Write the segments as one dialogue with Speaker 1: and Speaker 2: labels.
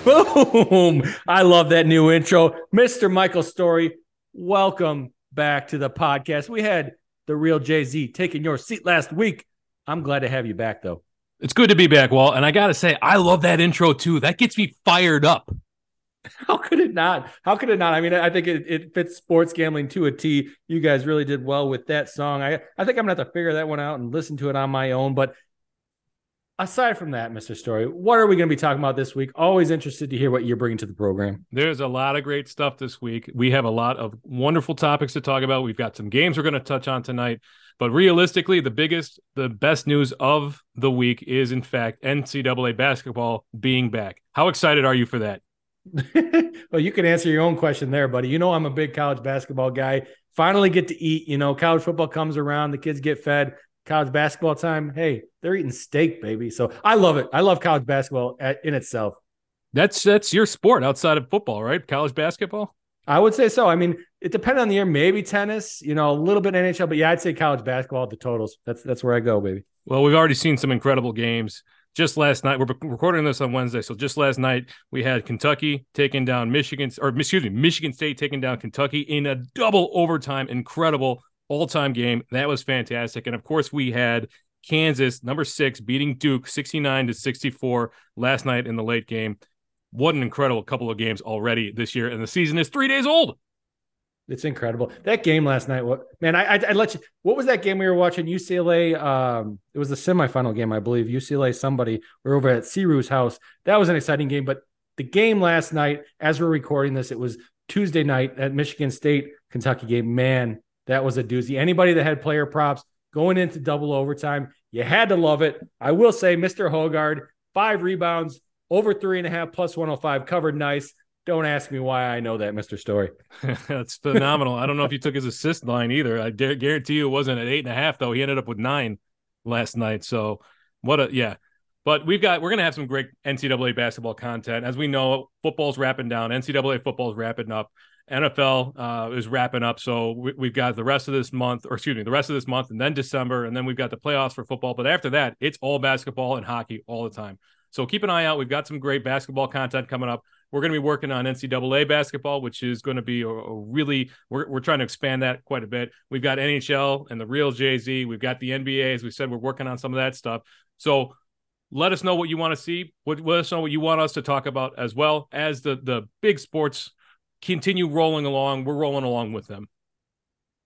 Speaker 1: Boom. I love that new intro. Mr. Michael Storey, welcome back to the podcast. We had the real Jay Z taking your seat last week. I'm glad to have you back, though.
Speaker 2: It's good to be back, Walt. And I got to say, I love that intro too. That gets me fired up.
Speaker 1: How could it not? How could it not? I mean, I think it, it fits sports gambling to a T. You guys really did well with that song. I, I think I'm going to have to figure that one out and listen to it on my own. But aside from that, Mr. Storey, what are we going to be talking about this week? Always interested to hear what you're bringing to the program.
Speaker 2: There's a lot of great stuff this week. We have a lot of wonderful topics to talk about. We've got some games we're going to touch on tonight. But realistically, the biggest, the best news of the week is, in fact, NCAA basketball being back. How excited are you for that?
Speaker 1: well, you can answer your own question there, buddy. You know, I'm a big college basketball guy. Finally get to eat. You know, college football comes around, the kids get fed. College basketball time, hey, they're eating steak, baby. So I love it. I love college basketball at, in itself.
Speaker 2: That's that's your sport outside of football, right? College basketball.
Speaker 1: I would say so. I mean, it depends on the year. Maybe tennis, you know, a little bit NHL, but yeah, I'd say college basketball the totals. That's that's where I go, baby.
Speaker 2: Well, we've already seen some incredible games. Just last night, we're recording this on Wednesday, so just last night we had Kentucky taking down Michigan, or excuse me, Michigan State taking down Kentucky in a double overtime, incredible all-time game. That was fantastic, and of course we had Kansas, number six, beating Duke 69 to 64 last night in the late game what an incredible couple of games already this year, and the season is three days old.
Speaker 1: It's incredible. That game last night, what man? I, I I let you. What was that game we were watching? UCLA. Um, it was the semifinal game, I believe. UCLA. Somebody. We're over at Ciru's house. That was an exciting game. But the game last night, as we're recording this, it was Tuesday night at Michigan State Kentucky game. Man, that was a doozy. Anybody that had player props going into double overtime, you had to love it. I will say, Mr. Hoggard, five rebounds, over three and a half plus 105 covered nice. Don't ask me why I know that, Mr. Storey.
Speaker 2: That's phenomenal. I don't know if you took his assist line either. I dare guarantee you it wasn't at eight and a half, though. He ended up with nine last night. So, what a, yeah. But we've got, we're going to have some great NCAA basketball content. As we know, football's wrapping down, NCAA football's wrapping up. NFL uh, is wrapping up. So we, have got the rest of this month, or excuse me, the rest of this month, and then December, and then we've got the playoffs for football. But after that, it's all basketball and hockey all the time. So keep an eye out. We've got some great basketball content coming up. We're going to be working on NCAA basketball, which is going to be a, a really, we're, we're trying to expand that quite a bit. We've got NHL and the real Jay Z. We've got the NBA. As we said, we're working on some of that stuff. So let us know what you want to see. What, let us know what you want us to talk about as well as the, the big sports continue rolling along. We're rolling along with them.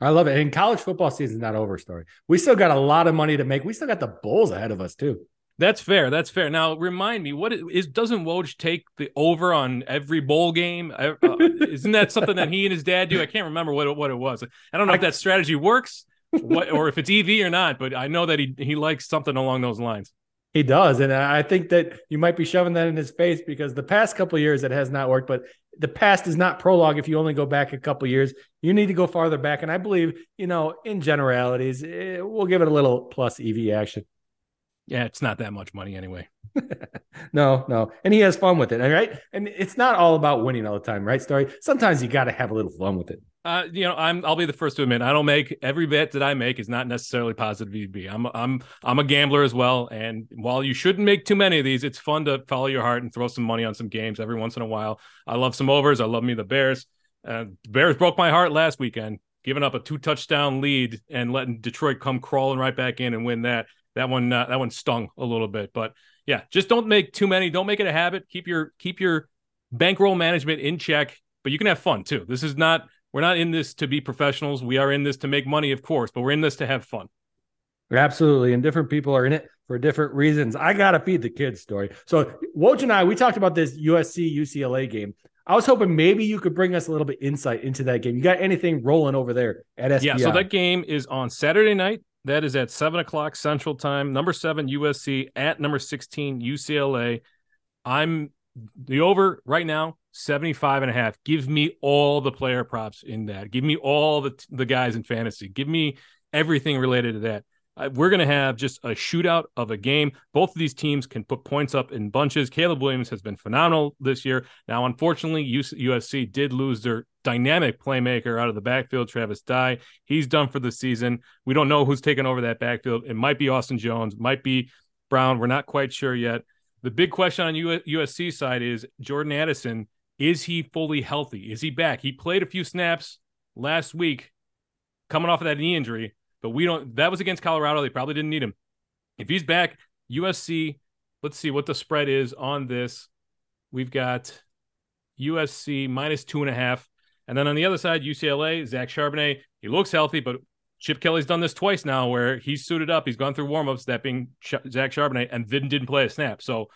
Speaker 1: I love it. And college football season's not over, Storey. We still got a lot of money to make. We still got the Bulls ahead of us, too.
Speaker 2: That's fair. That's fair. Now, remind me, what is doesn't Woj take the over on every bowl game? Uh, isn't that something that he and his dad do? I can't remember what it, what it was. I don't know I, if that strategy works, what, or if it's EV or not. But I know that he he likes something along those lines.
Speaker 1: He does, and I think that you might be shoving that in his face because the past couple years it has not worked. But the past is not prologue. If you only go back a couple years, you need to go farther back. And I believe, you know, in generalities, eh, we'll give it a little plus EV action.
Speaker 2: Yeah, it's not that much money anyway.
Speaker 1: no, no. And he has fun with it. Right. And it's not all about winning all the time, right? Storey. Sometimes you got to have a little fun with it.
Speaker 2: Uh, you know, I'm I'll be the first to admit I don't make every bet that I make is not necessarily positive EV. I'm I'm I'm a gambler as well. And while you shouldn't make too many of these, it's fun to follow your heart and throw some money on some games every once in a while. I love some overs. I love me the Bears. Uh, Bears broke my heart last weekend, giving up a two touchdown lead and letting Detroit come crawling right back in and win that that one uh, that one stung a little bit. But yeah, just don't make too many. Don't make it a habit. Keep your keep your bankroll management in check. But you can have fun too. This is not we're not in this to be professionals. We are in this to make money, of course, but we're in this to have fun.
Speaker 1: Absolutely. And different people are in it for different reasons. I got to feed the kids Storey. So, Woj and I, we talked about this USC UCLA game. I was hoping maybe you could bring us a little bit insight into that game. You got anything rolling over there at SBI?
Speaker 2: Yeah. So, that game is on Saturday night that is at seven o'clock Central Time. Number seven USC at number sixteen UCLA. I'm the over right now 75 and a half. Give me all the player props in that. Give me all the the guys in fantasy. Give me everything related to that. Uh, we're going to have just a shootout of a game. Both of these teams can put points up in bunches. Caleb Williams has been phenomenal this year. Now, unfortunately, USC did lose their dynamic playmaker out of the backfield, Travis Dye. He's done for the season. We don't know who's taking over that backfield. It might be Austin Jones, might be Brown. We're not quite sure yet. The big question on USC side is Jordan Addison. Is he fully healthy? Is he back? He played a few snaps last week, coming off of that knee injury, but we don't. That was against Colorado. They probably didn't need him. If he's back, USC. Let's see what the spread is on this. We've got USC minus two and a half. And then on the other side, UCLA, Zach Charbonnet. He looks healthy, but Chip Kelly's done this twice now where he's suited up. He's gone through warmups, that being Zach Charbonnet, and then didn't play a snap. So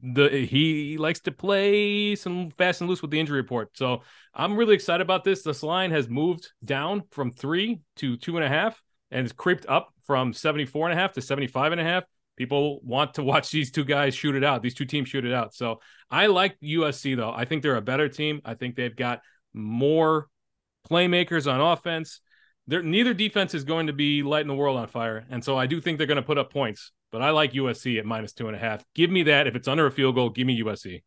Speaker 2: the he likes to play some fast and loose with the injury report. So I'm really excited about this. This line has moved down from three to two and a half and it's creeped up from 74 and a half to 75 and a half. People want to watch these two guys shoot it out, these two teams shoot it out. So I like USC though. I think they're a better team. I think they've got more playmakers on offense. They're, neither defense is going to be lighting the world on fire. And so I do think they're going to put up points, but I like USC at minus two and a half. Give me that. If it's under a field goal, give me USC.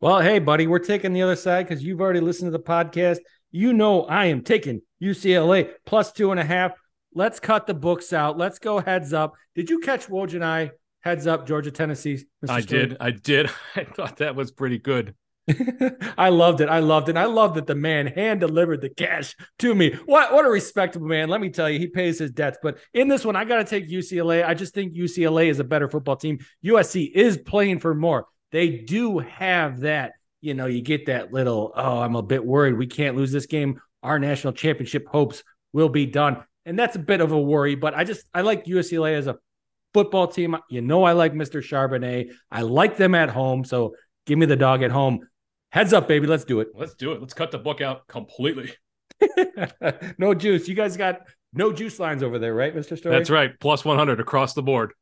Speaker 1: Well, hey, buddy, we're taking the other side because you've already listened to the podcast. You know I am taking UCLA plus two and a half. Let's cut the books out. Let's go heads up. Did you catch Woj and I heads up Georgia Tennessee?
Speaker 2: Mr. I did. I did. I thought that was pretty good.
Speaker 1: I loved it. I loved it. I loved that the man hand delivered the cash to me. What what a respectable man. Let me tell you, he pays his debts. But in this one, I got to take UCLA. I just think UCLA is a better football team. USC is playing for more. They do have that. You know, you get that little, oh, I'm a bit worried. We can't lose this game. Our national championship hopes will be done. And that's a bit of a worry, but I just I like UCLA as a football team. You know, I like Mr. Charbonnet. I like them at home. So give me the dog at home. Heads up, baby. Let's do it.
Speaker 2: Let's do it. Let's cut the book out completely.
Speaker 1: no juice. You guys got no juice lines over there, right, Mr. Storey?
Speaker 2: That's right. Plus 100 across the board.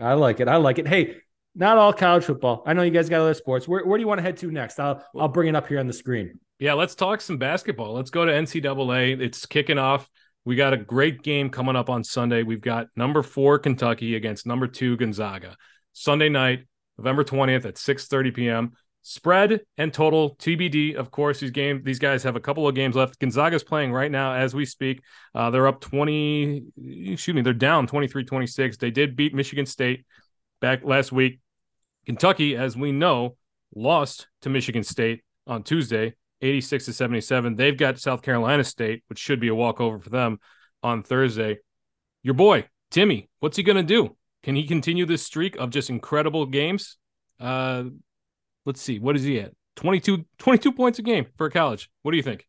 Speaker 1: I like it. I like it. Hey, not all college football. I know you guys got other sports. Where, where do you want to head to next? I'll I'll bring it up here on the screen.
Speaker 2: Yeah, let's talk some basketball. Let's go to NCAA. It's kicking off. We got a great game coming up on Sunday. We've got number four Kentucky against number two Gonzaga. Sunday night, November 20th at 6 30 p.m. Spread and total TBD. Of course, these game these guys have a couple of games left. Gonzaga's playing right now as we speak. Uh, they're up 20, excuse me, they're down 23-26. They did beat Michigan State back last week. Kentucky, as we know, lost to Michigan State on Tuesday, 86 to 77. They've got South Carolina State, which should be a walkover for them on Thursday. Your boy, Timme, what's he going to do? Can he continue this streak of just incredible games? Uh, let's see, what is he at? 22, 22 points a game for college. What do you think?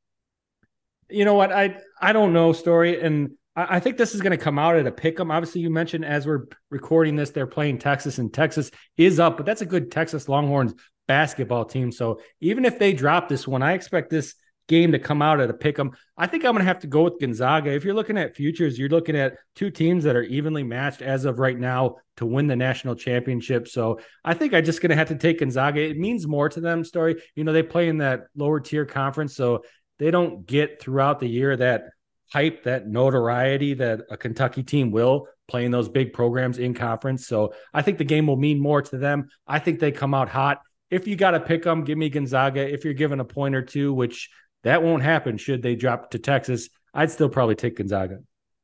Speaker 1: You know what? I I don't know Storey, and I, I think this is going to come out at a pick 'em. Obviously, you mentioned as we're recording this, they're playing Texas, and Texas is up, but that's a good Texas Longhorns basketball team. So even if they drop this one, I expect this game to come out at a pick 'em. I think I'm going to have to go with Gonzaga. If you're looking at futures, you're looking at two teams that are evenly matched as of right now to win the national championship. So I think I'm just going to have to take Gonzaga. It means more to them. Storey, you know, they play in that lower tier conference, so they don't get throughout the year that hype, that notoriety that a Kentucky team will playing those big programs in conference. So I think the game will mean more to them. I think they come out hot. If you got to pick them, give me Gonzaga. If you're given a point or two, which that won't happen should they drop to Texas. I'd still probably take Gonzaga.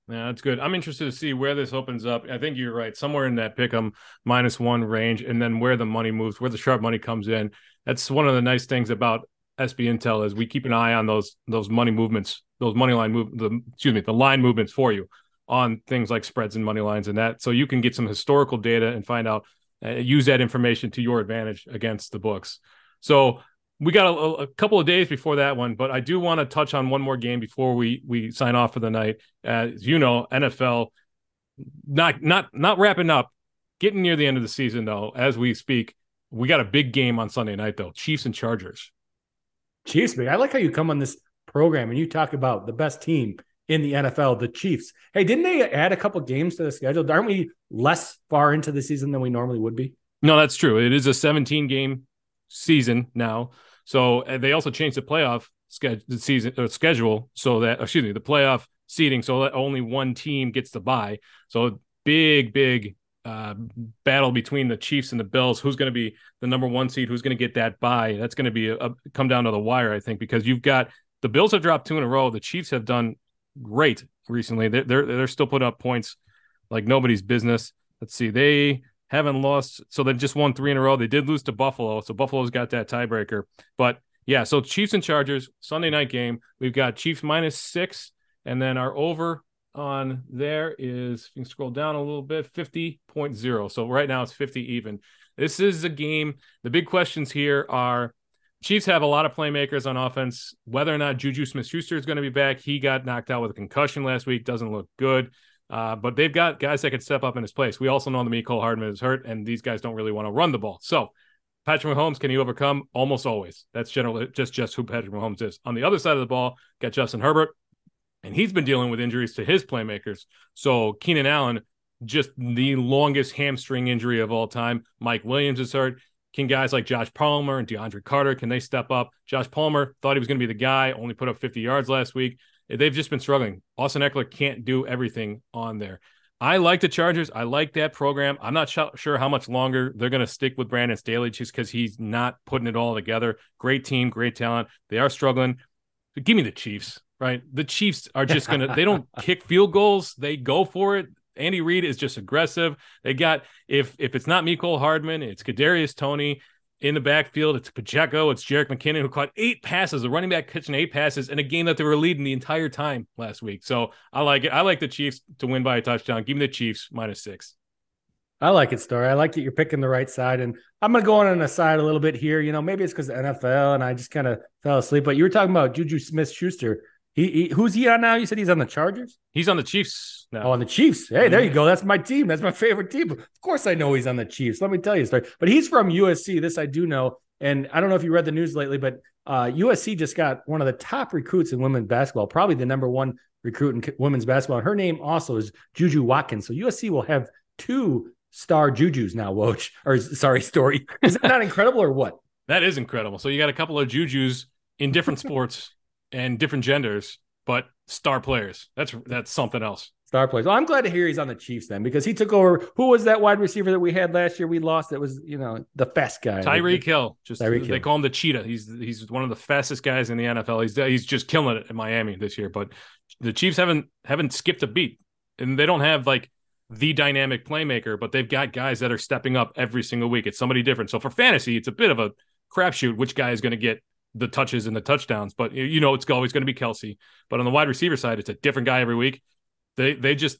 Speaker 2: Yeah, that's good. I'm interested to see where this opens up. I think you're right, somewhere in that pick 'em minus one range, and then where the money moves, where the sharp money comes in. That's one of the nice things about SB Intel is we keep an eye on those those money movements, those money line move, the excuse me, the line movements for you on things like spreads and money lines and that, so you can get some historical data and find out, uh, use that information to your advantage against the books. So we got a, a, couple of days before that one, but I do want to touch on one more game before we we sign off for the night. As you know, NFL not not not wrapping up, getting near the end of the season though. As we speak, we got a big game on Sunday night though. Chiefs and Chargers.
Speaker 1: Chiefs, man. I like how you come on this program and you talk about the best team in the NFL, the Chiefs. Hey, didn't they add a couple games to the schedule? Aren't we less far into the season than we normally would be?
Speaker 2: No, that's true. It is a 17 game season now. So they also changed the playoff schedule, the season schedule, so that excuse me, the playoff seeding, so that only one team gets the bye. So big, big uh, battle between the Chiefs and the Bills. Who's going to be the number one seed? Who's going to get that bye? That's going to be a, a, come down to the wire, I think, because you've got the Bills have dropped two in a row. The Chiefs have done great recently. They're they're, they're still putting up points like nobody's business. Let's see, they haven't lost. So they've just won three in a row. They did lose to Buffalo. So Buffalo's got that tiebreaker. But yeah, so Chiefs and Chargers, Sunday night game. We've got Chiefs minus six. And then our over on there is, if you can scroll down a little bit, 50.0. So right now it's 50 even. This is a game. The big questions here are Chiefs have a lot of playmakers on offense. Whether or not Juju Smith Schuster is going to be back, he got knocked out with a concussion last week, doesn't look good. Uh, but they've got guys that could step up in his place. We also know that Mecole Hardman is hurt, and these guys don't really want to run the ball. So, Patrick Mahomes, can he overcome? Almost always. That's generally just just who Patrick Mahomes is. On the other side of the ball, got Justin Herbert, and he's been dealing with injuries to his playmakers. So Keenan Allen, just the longest hamstring injury of all time. Mike Williams is hurt. Can guys like Josh Palmer and DeAndre Carter can they step up? Josh Palmer thought he was going to be the guy, only put up 50 yards last week. They've just been struggling. Austin Ekeler can't do everything on there. I like the Chargers. I like that program. I'm not sh- sure how much longer they're going to stick with Brandon Staley just because he's not putting it all together. Great team, great talent. They are struggling. But give me the Chiefs, right? The Chiefs are just going to, they don't kick field goals, they go for it. Andy Reid is just aggressive. They got if if it's not Mecole Hardman, it's Kadarius Toney in the backfield. It's Pacheco. It's Jerick McKinnon who caught eight passes, a running back catching eight passes in a game that they were leading the entire time last week. So I like it. I like the Chiefs to win by a touchdown. Give me the Chiefs minus six.
Speaker 1: I like it, Storey. I like that you're picking the right side. And I'm going to go on an aside a little bit here. You know, maybe it's because the NFL and I just kind of fell asleep. But you were talking about Juju Smith Schuster. He, he, who's he on now? You said he's on the Chargers.
Speaker 2: He's on the Chiefs now.
Speaker 1: Oh, on the Chiefs. Hey, there you go. That's my team. That's my favorite team. Of course, I know he's on the Chiefs. Let me tell you a story. But he's from USC. This I do know. And I don't know if you read the news lately, but uh, USC just got one of the top recruits in women's basketball, probably the number one recruit in women's basketball. And Her name also is Juju Watkins. So USC will have two star Jujus now, Woj. Or sorry, Storey. Is that not incredible or what?
Speaker 2: That is incredible. So you got a couple of Jujus in different sports and different genders, but star players. That's that's something else.
Speaker 1: Star players. Well, I'm glad to hear he's on the Chiefs then because he took over. Who was that wide receiver that we had last year? We lost. That was you know the fast guy.
Speaker 2: Tyreek Hill. Just Tyreek they Hill. call him the cheetah. He's he's one of the fastest guys in the NFL. He's he's just killing it in Miami this year. But the Chiefs haven't haven't skipped a beat, and they don't have like the dynamic playmaker, but they've got guys that are stepping up every single week. It's somebody different. So for fantasy, it's a bit of a crapshoot which guy is going to get the touches and the touchdowns. But you know it's always going to be Kelce. But on the wide receiver side, it's a different guy every week. They they just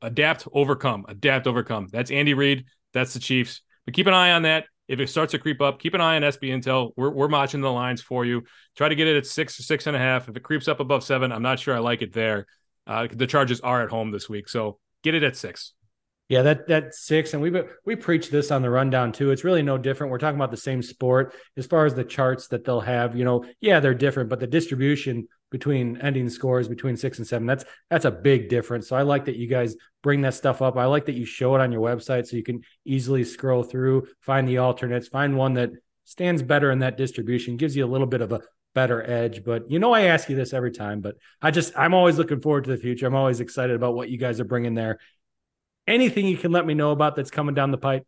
Speaker 2: adapt, overcome, adapt, overcome. That's Andy Reid. That's the Chiefs. But keep an eye on that. If it starts to creep up, keep an eye on SB Intel. We're, we're matching the lines for you. Try to get it at six or six and a half. If it creeps up above seven, I'm not sure I like it there. Uh, the Chargers are at home this week, so get it at six.
Speaker 1: Yeah, that that six, and we we preach this on the rundown too. It's really no different. We're talking about the same sport as far as the charts that they'll have. You know, yeah, they're different, but the distribution between ending scores between six and seven that's that's a big difference. So I like that you guys bring that stuff up. I like that you show it on your website so you can easily scroll through, find the alternates, find one that stands better in that distribution, gives you a little bit of a better edge. But you know, I ask you this every time, but I just I'm always looking forward to the future. I'm always excited about what you guys are bringing there anything you can let me know about that's coming down the pipe?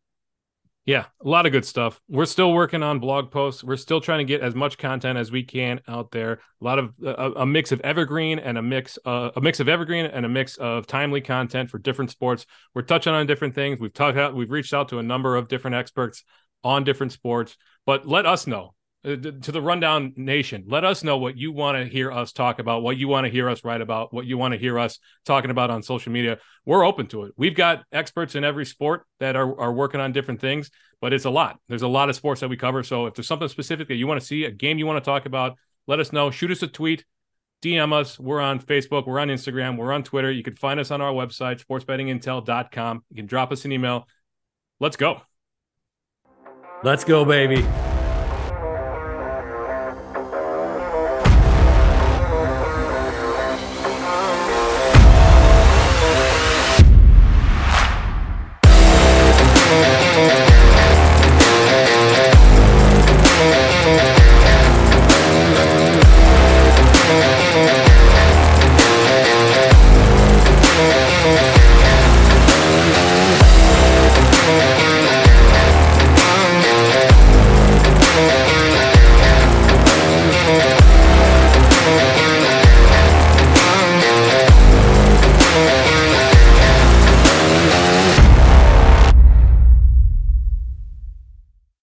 Speaker 2: Yeah, a lot of good stuff. We're still working on blog posts. We're still trying to get as much content as we can out there. A lot of a, a mix of evergreen and a mix uh, a mix of evergreen and a mix of timely content for different sports. We're touching on different things. We've talked out. We've reached out to a number of different experts on different sports. But let us know uh, to the rundown nation let us know what you want to hear us talk about what you want to hear us write about what you want to hear us talking about on social media. We're open to it. We've got experts in every sport that are, are working on different things but it's a lot. There's a lot of sports that we cover. So if there's something specific that you want to see a game you want to talk about let us know. Shoot us a tweet dm us. We're on facebook we're on instagram we're on twitter. You can find us on our website sportsbettingintel.com you can drop us an email. Let's go.
Speaker 1: Let's go baby